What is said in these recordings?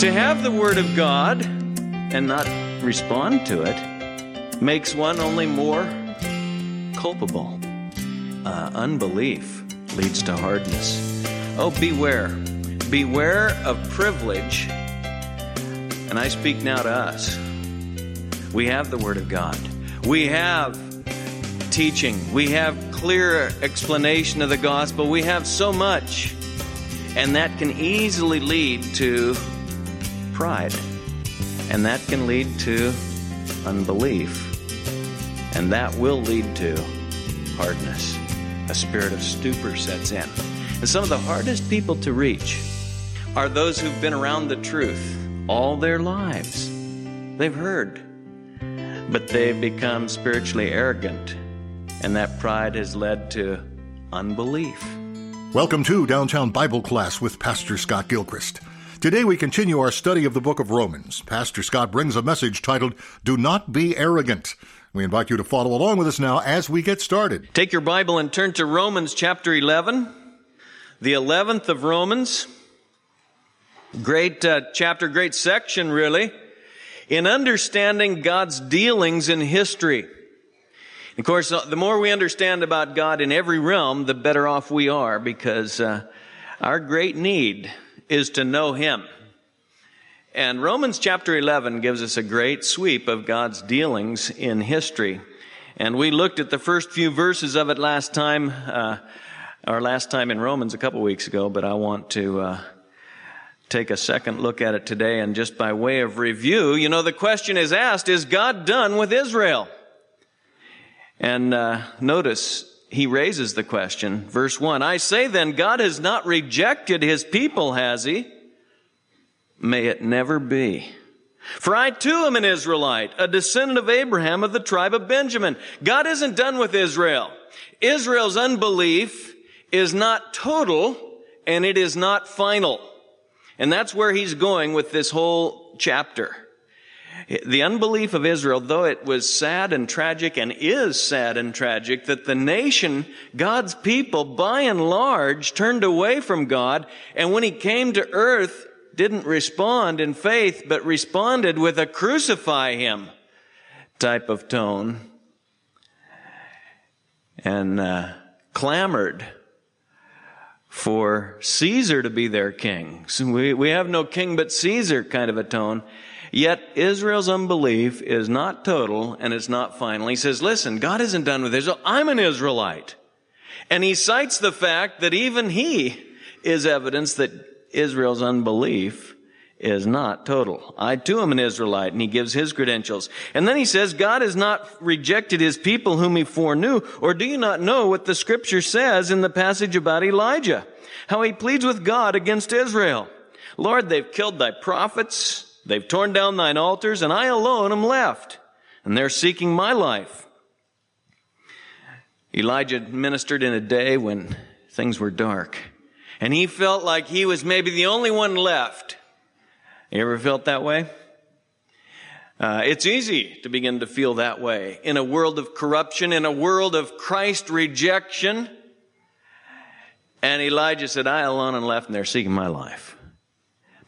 To have the Word of God and not respond to it makes one only more culpable. Uh, unbelief leads to hardness. Oh, beware. Beware of privilege. And I speak now to us. We have the Word of God. We have teaching. We have clear explanation of the gospel. We have so much. And that can easily lead to pride. And that can lead to unbelief. And that will lead to hardness. A spirit of stupor sets in. And some of the hardest people to reach are those who've been around the truth all their lives. They've heard, but they've become spiritually arrogant, and that pride has led to unbelief. Welcome to Downtown Bible Class with Pastor Scott Gilchrist. Today we continue our study of the book of Romans. Pastor Scott brings a message titled, Do Not Be Arrogant. We invite you to follow along with us now as we get started. Take your Bible and turn to Romans chapter 11, the 11th of Romans. Great uh, chapter, great section, really, in understanding God's dealings in history. Of course, uh, the more we understand about God in every realm, the better off we are because uh, our great need is to know Him. And Romans chapter 11 gives us a great sweep of God's dealings in history. And we looked at the first few verses of it last time, uh, or last time in Romans a couple weeks ago, but I want to uh, take a second look at it today. And just by way of review, you know, the question is asked, is God done with Israel? And uh, notice he raises the question, verse 1 I say then, God has not rejected his people, has he? May it never be. For I too am an Israelite, a descendant of Abraham of the tribe of Benjamin. God isn't done with Israel. Israel's unbelief is not total and it is not final. And that's where he's going with this whole chapter. The unbelief of Israel, though it was sad and tragic and is sad and tragic that the nation, God's people, by and large, turned away from God, and when he came to earth, didn't respond in faith, but responded with a crucify him type of tone, and uh, clamored for Caesar to be their king. So we, we have no king but Caesar kind of a tone. Yet Israel's unbelief is not total and it's not final. He says, listen, God isn't done with Israel. I'm an Israelite. And he cites the fact that even he is evidence that Israel's unbelief is not total. I too am an Israelite, and he gives his credentials. And then he says, God has not rejected his people whom he foreknew, or do you not know what the scripture says in the passage about Elijah? How he pleads with God against Israel. Lord, they've killed thy prophets, they've torn down thine altars, and I alone am left, and they're seeking my life. Elijah ministered in a day when things were dark, and he felt like he was maybe the only one left you ever felt that way? Uh, it's easy to begin to feel that way in a world of corruption, in a world of Christ rejection. And Elijah said, I alone am left and they're seeking my life.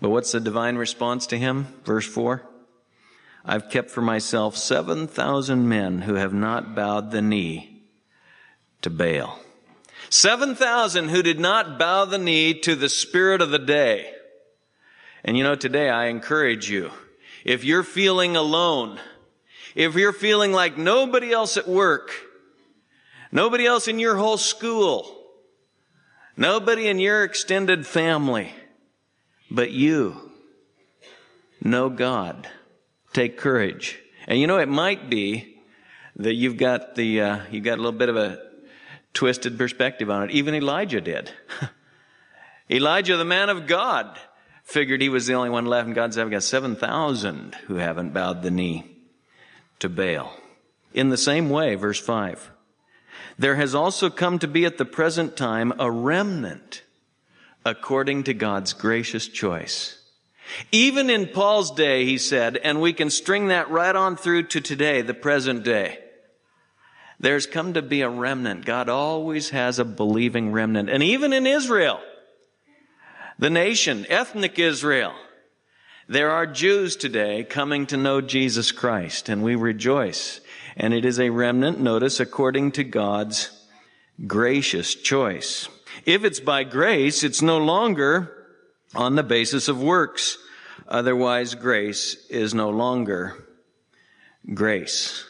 But what's the divine response to him? Verse 4 I've kept for myself 7,000 men who have not bowed the knee to Baal. 7,000 who did not bow the knee to the spirit of the day. And you know, today I encourage you, if you're feeling alone, if you're feeling like nobody else at work, nobody else in your whole school, nobody in your extended family, but you know God, take courage. And you know, it might be that you've got the, uh, you've got a little bit of a twisted perspective on it. Even Elijah did. Elijah, the man of God, figured he was the only one left, and God said, I've got 7,000 who haven't bowed the knee to Baal. In the same way, verse 5, there has also come to be at the present time a remnant according to God's gracious choice. Even in Paul's day, he said, and we can string that right on through to today, the present day. There's come to be a remnant. God always has a believing remnant. And even in Israel, the nation, ethnic Israel. There are Jews today coming to know Jesus Christ, and we rejoice. And it is a remnant, notice, according to God's gracious choice. If it's by grace, it's no longer on the basis of works. Otherwise, grace is no longer grace.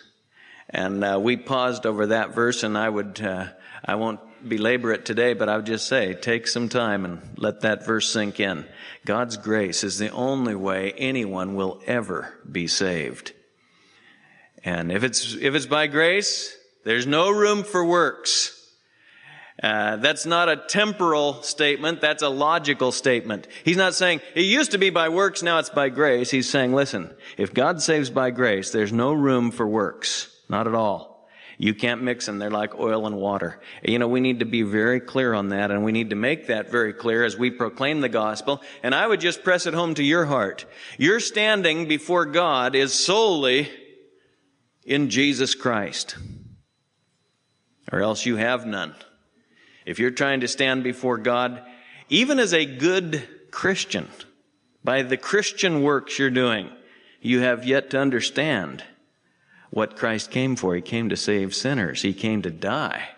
And uh, we paused over that verse, and I would, uh, I won't belabor it today, but I would just say, take some time and let that verse sink in. God's grace is the only way anyone will ever be saved. And if it's, if it's by grace, there's no room for works. Uh, that's not a temporal statement. That's a logical statement. He's not saying it used to be by works, now it's by grace. He's saying, listen, if God saves by grace, there's no room for works. Not at all. You can't mix them. They're like oil and water. You know, we need to be very clear on that and we need to make that very clear as we proclaim the gospel. And I would just press it home to your heart. Your standing before God is solely in Jesus Christ. Or else you have none. If you're trying to stand before God, even as a good Christian, by the Christian works you're doing, you have yet to understand what Christ came for. He came to save sinners. He came to die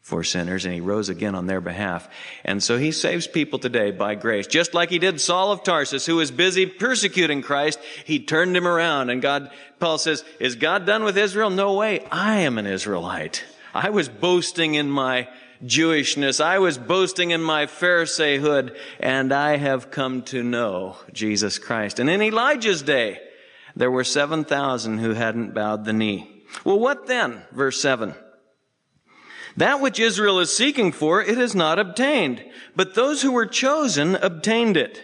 for sinners and he rose again on their behalf. And so he saves people today by grace. Just like he did Saul of Tarsus, who was busy persecuting Christ, he turned him around and God, Paul says, is God done with Israel? No way. I am an Israelite. I was boasting in my Jewishness. I was boasting in my Pharisaehood and I have come to know Jesus Christ. And in Elijah's day, there were 7,000 who hadn't bowed the knee. Well, what then? Verse 7. That which Israel is seeking for, it has not obtained. But those who were chosen obtained it.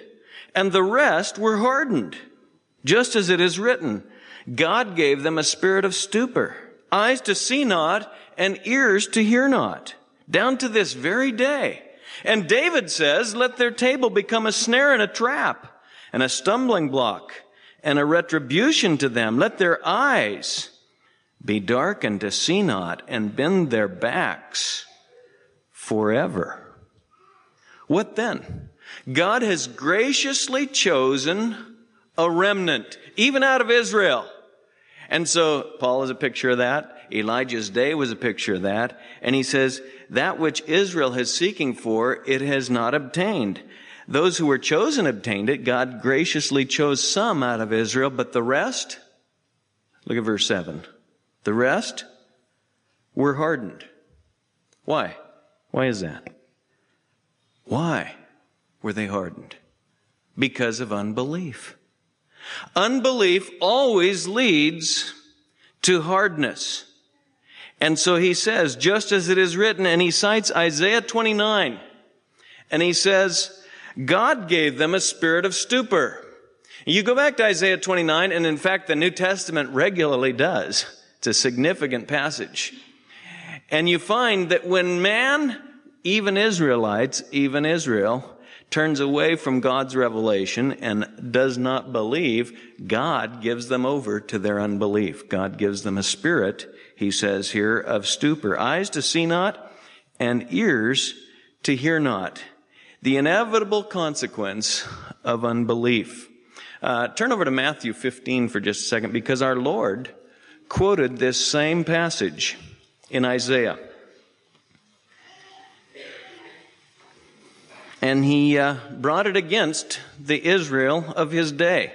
And the rest were hardened. Just as it is written, God gave them a spirit of stupor, eyes to see not, and ears to hear not, down to this very day. And David says, let their table become a snare and a trap, and a stumbling block, and a retribution to them. Let their eyes be darkened to see not and bend their backs forever. What then? God has graciously chosen a remnant, even out of Israel. And so Paul is a picture of that. Elijah's day was a picture of that. And he says, that which Israel is seeking for, it has not obtained. Those who were chosen obtained it. God graciously chose some out of Israel, but the rest, look at verse 7. The rest were hardened. Why? Why is that? Why were they hardened? Because of unbelief. Unbelief always leads to hardness. And so he says, just as it is written, and he cites Isaiah 29, and he says, God gave them a spirit of stupor. You go back to Isaiah 29, and in fact, the New Testament regularly does. It's a significant passage. And you find that when man, even Israelites, even Israel, turns away from God's revelation and does not believe, God gives them over to their unbelief. God gives them a spirit, he says here, of stupor, eyes to see not and ears to hear not the inevitable consequence of unbelief. Uh, turn over to Matthew 15 for just a second because our Lord quoted this same passage in Isaiah. And he uh, brought it against the Israel of his day.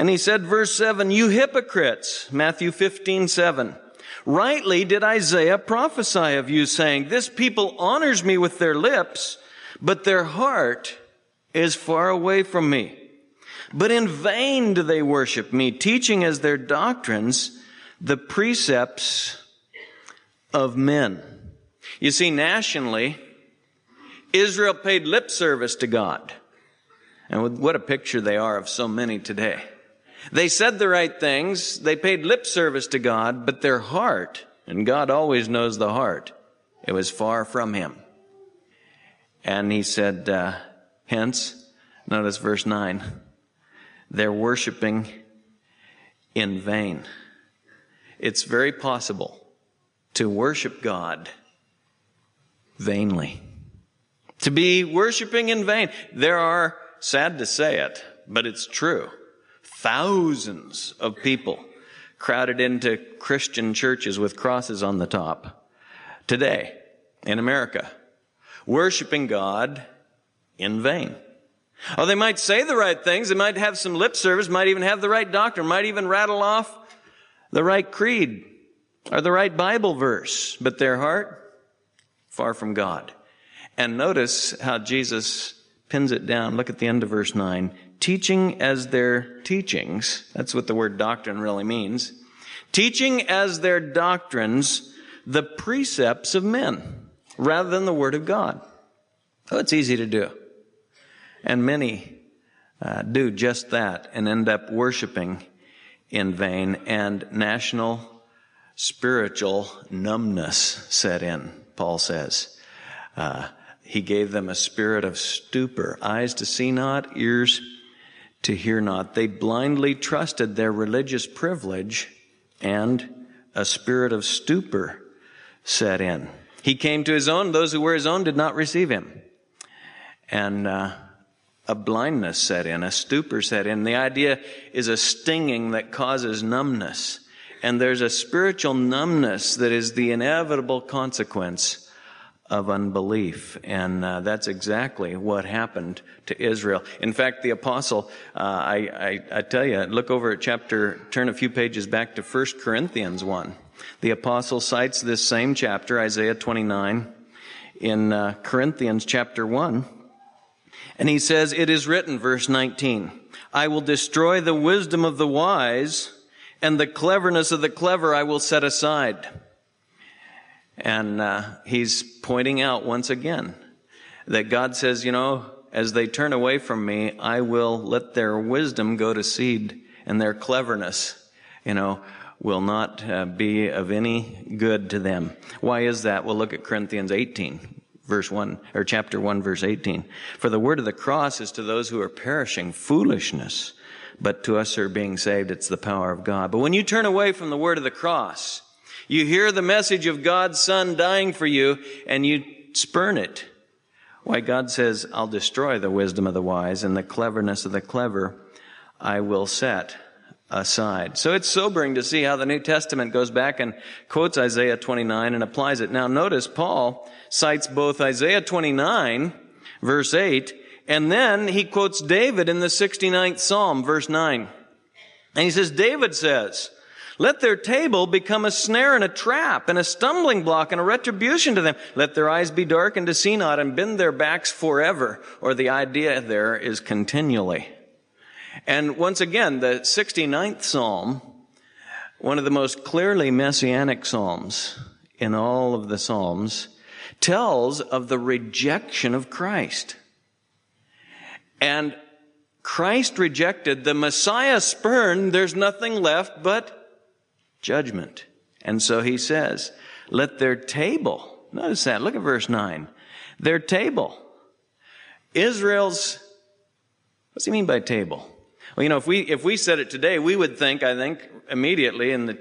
And he said, verse 7, You hypocrites, Matthew 15, 7. Rightly did Isaiah prophesy of you, saying, This people honors me with their lips, but their heart is far away from me. But in vain do they worship me, teaching as their doctrines the precepts of men. You see, nationally, Israel paid lip service to God. And what a picture they are of so many today. They said the right things, they paid lip service to God, but their heart, and God always knows the heart, it was far from Him. And He said, uh, hence, notice verse 9, they're worshiping in vain. It's very possible to worship God vainly. To be worshiping in vain. There are, sad to say it, but it's true, thousands of people crowded into Christian churches with crosses on the top today in America, worshiping God in vain. Oh, they might say the right things. They might have some lip service, might even have the right doctrine, might even rattle off the right creed or the right Bible verse, but their heart, far from God. And notice how Jesus pins it down. Look at the end of verse 9. Teaching as their teachings, that's what the word doctrine really means. Teaching as their doctrines the precepts of men rather than the word of God. Oh, it's easy to do. And many uh, do just that and end up worshiping in vain, and national spiritual numbness set in, Paul says. Uh, he gave them a spirit of stupor, eyes to see not, ears to hear not. They blindly trusted their religious privilege, and a spirit of stupor set in. He came to his own, those who were his own did not receive him. And uh, a blindness set in, a stupor set in. The idea is a stinging that causes numbness. And there's a spiritual numbness that is the inevitable consequence of unbelief. And uh, that's exactly what happened to Israel. In fact, the apostle, uh, I, I, I, tell you, look over at chapter, turn a few pages back to 1 Corinthians 1. The apostle cites this same chapter, Isaiah 29, in uh, Corinthians chapter 1. And he says, It is written, verse 19, I will destroy the wisdom of the wise, and the cleverness of the clever I will set aside. And uh, he's pointing out once again that God says, you know, as they turn away from me, I will let their wisdom go to seed, and their cleverness, you know, will not uh, be of any good to them. Why is that? We'll look at Corinthians 18 verse 1 or chapter 1 verse 18 for the word of the cross is to those who are perishing foolishness but to us who are being saved it's the power of god but when you turn away from the word of the cross you hear the message of god's son dying for you and you spurn it why god says i'll destroy the wisdom of the wise and the cleverness of the clever i will set aside. So it's sobering to see how the New Testament goes back and quotes Isaiah 29 and applies it. Now notice Paul cites both Isaiah 29, verse 8, and then he quotes David in the 69th Psalm, verse 9. And he says, David says, let their table become a snare and a trap and a stumbling block and a retribution to them. Let their eyes be darkened to see not and bend their backs forever. Or the idea there is continually. And once again, the 69th Psalm, one of the most clearly messianic Psalms in all of the Psalms, tells of the rejection of Christ. And Christ rejected, the Messiah spurned, there's nothing left but judgment. And so he says, let their table, notice that, look at verse 9, their table, Israel's, what's he mean by table? Well, you know, if we, if we said it today, we would think, I think, immediately in the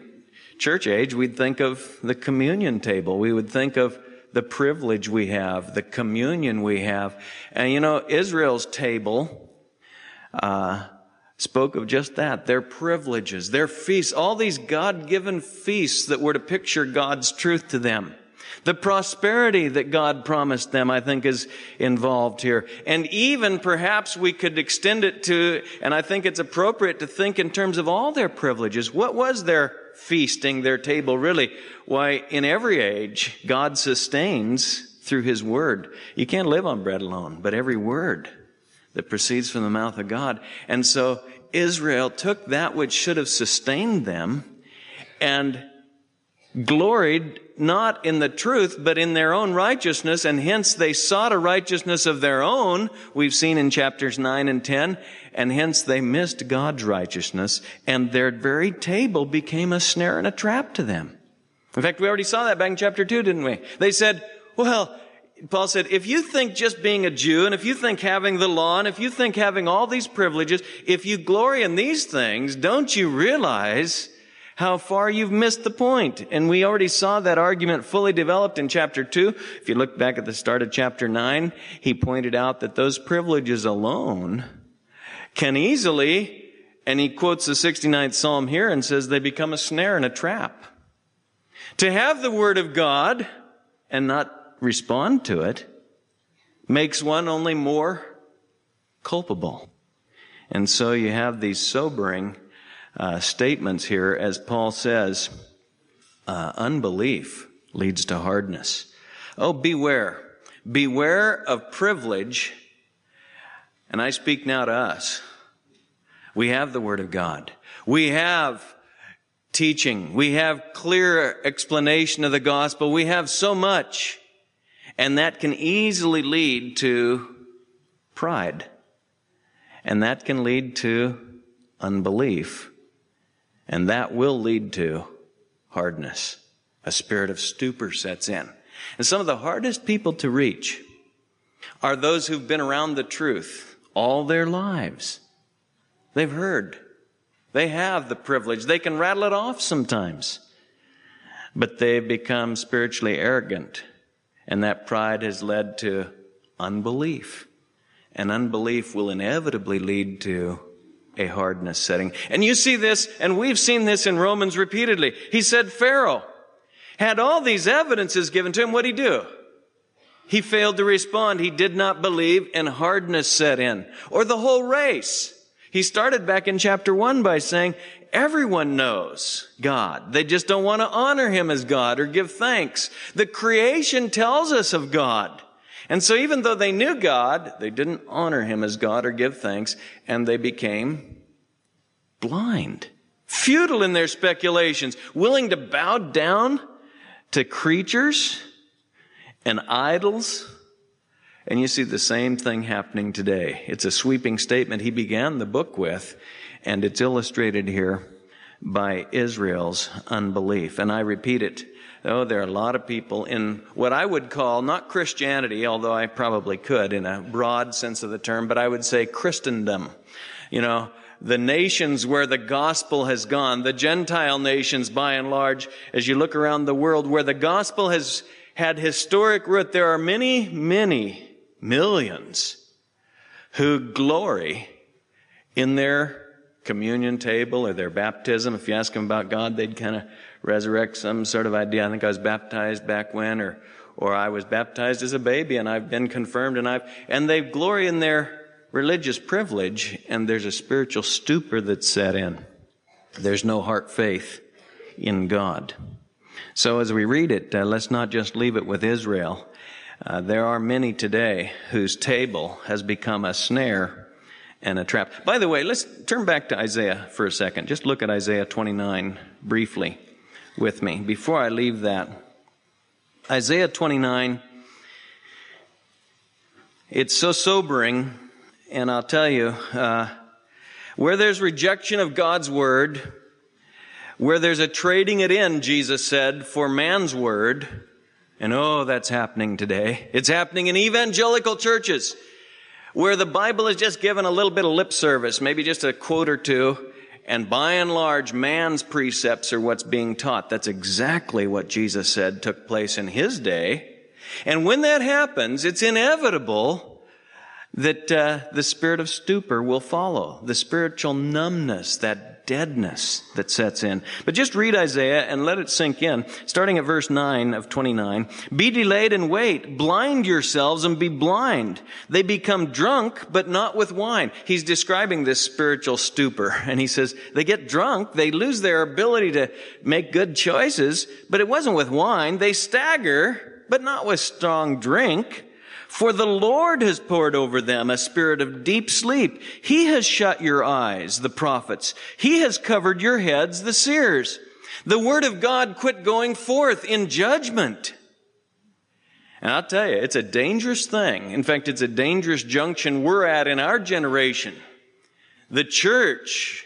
church age, we'd think of the communion table. We would think of the privilege we have, the communion we have. And you know, Israel's table, uh, spoke of just that, their privileges, their feasts, all these God-given feasts that were to picture God's truth to them. The prosperity that God promised them, I think, is involved here. And even perhaps we could extend it to, and I think it's appropriate to think in terms of all their privileges. What was their feasting, their table really? Why, in every age, God sustains through His Word. You can't live on bread alone, but every word that proceeds from the mouth of God. And so Israel took that which should have sustained them and gloried not in the truth, but in their own righteousness, and hence they sought a righteousness of their own, we've seen in chapters 9 and 10, and hence they missed God's righteousness, and their very table became a snare and a trap to them. In fact, we already saw that back in chapter 2, didn't we? They said, well, Paul said, if you think just being a Jew, and if you think having the law, and if you think having all these privileges, if you glory in these things, don't you realize how far you've missed the point. And we already saw that argument fully developed in chapter 2. If you look back at the start of chapter 9, he pointed out that those privileges alone can easily, and he quotes the 69th Psalm here and says they become a snare and a trap. To have the Word of God and not respond to it makes one only more culpable. And so you have these sobering uh, statements here as Paul says, uh, unbelief leads to hardness. Oh, beware. Beware of privilege. And I speak now to us. We have the Word of God. We have teaching. We have clear explanation of the gospel. We have so much. And that can easily lead to pride. And that can lead to unbelief. And that will lead to hardness. A spirit of stupor sets in. And some of the hardest people to reach are those who've been around the truth all their lives. They've heard. They have the privilege. They can rattle it off sometimes. But they've become spiritually arrogant. And that pride has led to unbelief. And unbelief will inevitably lead to a hardness setting. And you see this, and we've seen this in Romans repeatedly. He said Pharaoh had all these evidences given to him. What'd he do? He failed to respond. He did not believe and hardness set in. Or the whole race. He started back in chapter one by saying, everyone knows God. They just don't want to honor Him as God or give thanks. The creation tells us of God. And so even though they knew God, they didn't honor him as God or give thanks, and they became blind, futile in their speculations, willing to bow down to creatures and idols. And you see the same thing happening today. It's a sweeping statement he began the book with, and it's illustrated here by Israel's unbelief. And I repeat it Oh, there are a lot of people in what I would call not Christianity, although I probably could in a broad sense of the term, but I would say Christendom. You know, the nations where the gospel has gone, the Gentile nations by and large, as you look around the world where the gospel has had historic root, there are many, many millions who glory in their communion table or their baptism. If you ask them about God, they'd kind of resurrect some sort of idea. I think I was baptized back when, or, or I was baptized as a baby and I've been confirmed and I've, and they glory in their religious privilege and there's a spiritual stupor that's set in. There's no heart faith in God. So as we read it, uh, let's not just leave it with Israel. Uh, there are many today whose table has become a snare and a trap. By the way, let's turn back to Isaiah for a second. Just look at Isaiah 29 briefly with me. Before I leave that, Isaiah 29, it's so sobering, and I'll tell you, uh, where there's rejection of God's word, where there's a trading it in, Jesus said, for man's word, and oh, that's happening today. It's happening in evangelical churches where the Bible is just given a little bit of lip service, maybe just a quote or two, and by and large, man's precepts are what's being taught. That's exactly what Jesus said took place in his day. And when that happens, it's inevitable that uh, the spirit of stupor will follow, the spiritual numbness, that deadness that sets in. But just read Isaiah and let it sink in. Starting at verse 9 of 29. Be delayed and wait. Blind yourselves and be blind. They become drunk, but not with wine. He's describing this spiritual stupor. And he says, they get drunk. They lose their ability to make good choices, but it wasn't with wine. They stagger, but not with strong drink. For the Lord has poured over them a spirit of deep sleep. He has shut your eyes, the prophets. He has covered your heads, the seers. The word of God quit going forth in judgment. And I'll tell you, it's a dangerous thing. In fact, it's a dangerous junction we're at in our generation. The church,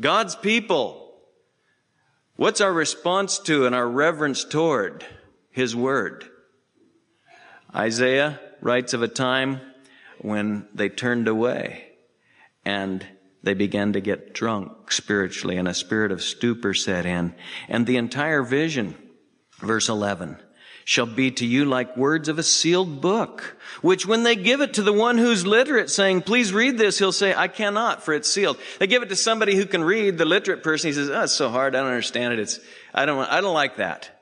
God's people. What's our response to and our reverence toward His Word? Isaiah writes of a time when they turned away and they began to get drunk spiritually and a spirit of stupor set in. And the entire vision, verse 11, shall be to you like words of a sealed book, which when they give it to the one who's literate saying, please read this, he'll say, I cannot for it's sealed. They give it to somebody who can read, the literate person, he says, oh, it's so hard, I don't understand it, it's, I don't, I don't like that.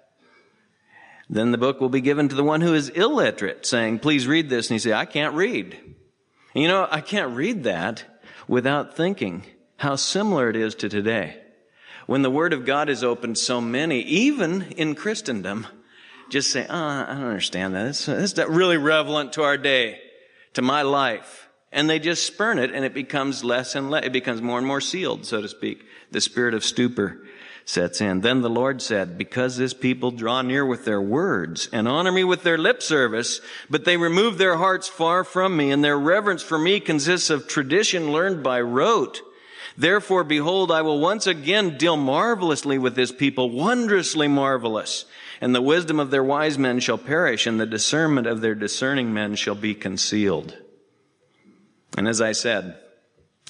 Then the book will be given to the one who is illiterate saying, please read this, and he say, I can't read. And you know, I can't read that without thinking how similar it is to today. When the Word of God is opened, so many, even in Christendom, just say, oh, I don't understand that. It's, it's really relevant to our day, to my life. And they just spurn it and it becomes less and less, it becomes more and more sealed, so to speak. The spirit of stupor sets in. Then the Lord said, because this people draw near with their words and honor me with their lip service, but they remove their hearts far from me and their reverence for me consists of tradition learned by rote. Therefore, behold, I will once again deal marvelously with this people, wondrously marvelous. And the wisdom of their wise men shall perish, and the discernment of their discerning men shall be concealed. And as I said,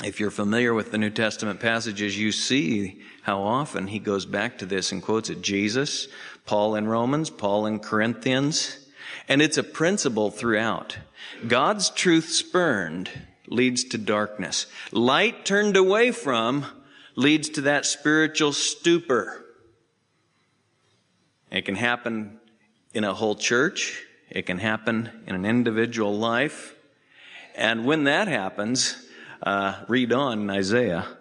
if you're familiar with the New Testament passages, you see how often he goes back to this and quotes it. Jesus, Paul in Romans, Paul in Corinthians. And it's a principle throughout. God's truth spurned leads to darkness. Light turned away from leads to that spiritual stupor. It can happen in a whole church. It can happen in an individual life. And when that happens, uh, read on in Isaiah.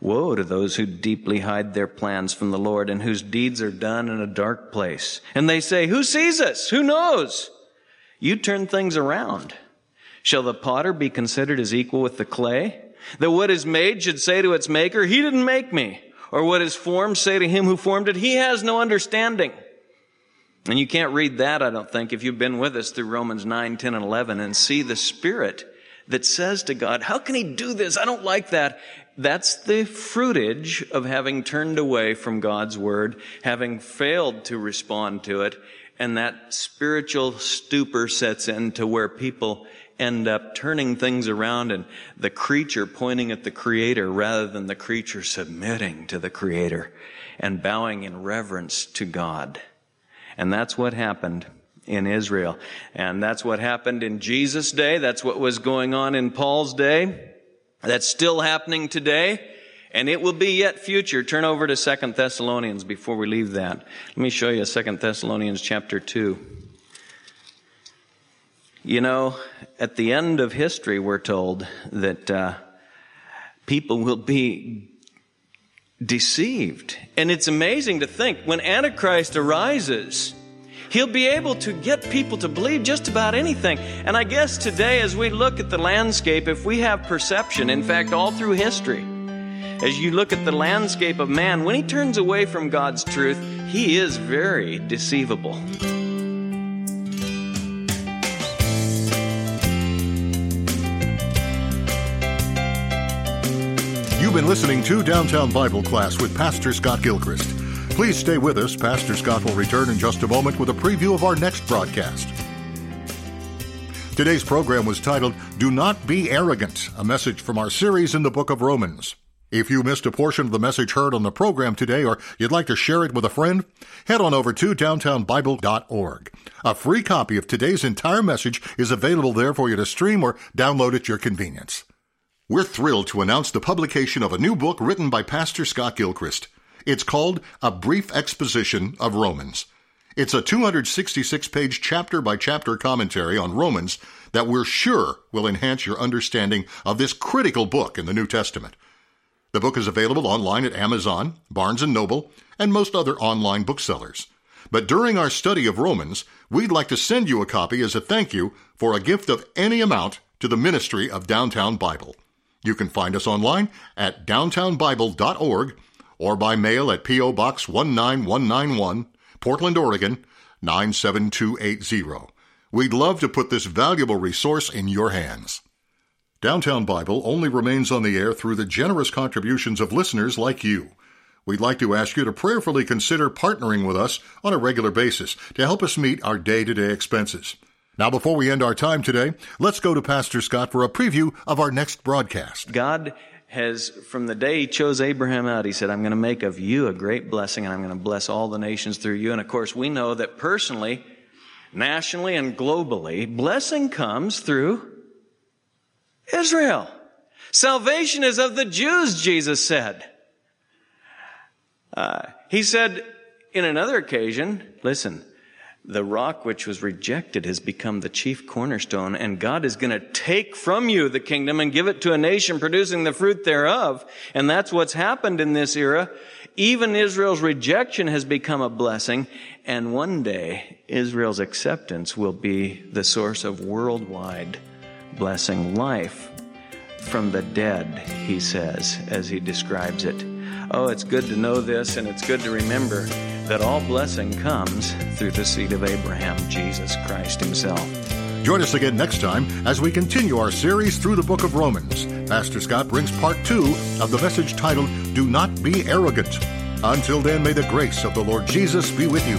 Woe to those who deeply hide their plans from the Lord and whose deeds are done in a dark place. And they say, Who sees us? Who knows? You turn things around. Shall the potter be considered as equal with the clay? That what is made should say to its maker, He didn't make me. Or what is formed say to him who formed it, He has no understanding. And you can't read that, I don't think, if you've been with us through Romans 9, 10, and 11 and see the Spirit that says to God, how can he do this? I don't like that. That's the fruitage of having turned away from God's word, having failed to respond to it, and that spiritual stupor sets in to where people end up turning things around and the creature pointing at the creator rather than the creature submitting to the creator and bowing in reverence to God. And that's what happened in Israel. And that's what happened in Jesus' day. That's what was going on in Paul's day. That's still happening today. And it will be yet future. Turn over to Second Thessalonians before we leave that. Let me show you Second Thessalonians chapter 2. You know, at the end of history, we're told that uh, people will be deceived. And it's amazing to think when Antichrist arises, He'll be able to get people to believe just about anything. And I guess today, as we look at the landscape, if we have perception, in fact, all through history, as you look at the landscape of man, when he turns away from God's truth, he is very deceivable. You've been listening to Downtown Bible Class with Pastor Scott Gilchrist. Please stay with us. Pastor Scott will return in just a moment with a preview of our next broadcast. Today's program was titled Do Not Be Arrogant, a message from our series in the book of Romans. If you missed a portion of the message heard on the program today or you'd like to share it with a friend, head on over to downtownbible.org. A free copy of today's entire message is available there for you to stream or download at your convenience. We're thrilled to announce the publication of a new book written by Pastor Scott Gilchrist. It's called A Brief Exposition of Romans. It's a 266 page chapter by chapter commentary on Romans that we're sure will enhance your understanding of this critical book in the New Testament. The book is available online at Amazon, Barnes & Noble, and most other online booksellers. But during our study of Romans, we'd like to send you a copy as a thank you for a gift of any amount to the ministry of Downtown Bible. You can find us online at downtownbible.org or by mail at P.O. Box 19191, Portland, Oregon 97280. We'd love to put this valuable resource in your hands. Downtown Bible only remains on the air through the generous contributions of listeners like you. We'd like to ask you to prayerfully consider partnering with us on a regular basis to help us meet our day to day expenses. Now, before we end our time today, let's go to Pastor Scott for a preview of our next broadcast. God has, from the day he chose Abraham out, he said, I'm going to make of you a great blessing and I'm going to bless all the nations through you. And of course, we know that personally, nationally, and globally, blessing comes through Israel. Salvation is of the Jews, Jesus said. Uh, he said in another occasion, listen, the rock which was rejected has become the chief cornerstone, and God is going to take from you the kingdom and give it to a nation producing the fruit thereof. And that's what's happened in this era. Even Israel's rejection has become a blessing, and one day Israel's acceptance will be the source of worldwide blessing life from the dead, he says, as he describes it. Oh, it's good to know this, and it's good to remember that all blessing comes through the seed of Abraham, Jesus Christ himself. Join us again next time as we continue our series through the book of Romans. Pastor Scott brings part two of the message titled, Do Not Be Arrogant. Until then, may the grace of the Lord Jesus be with you.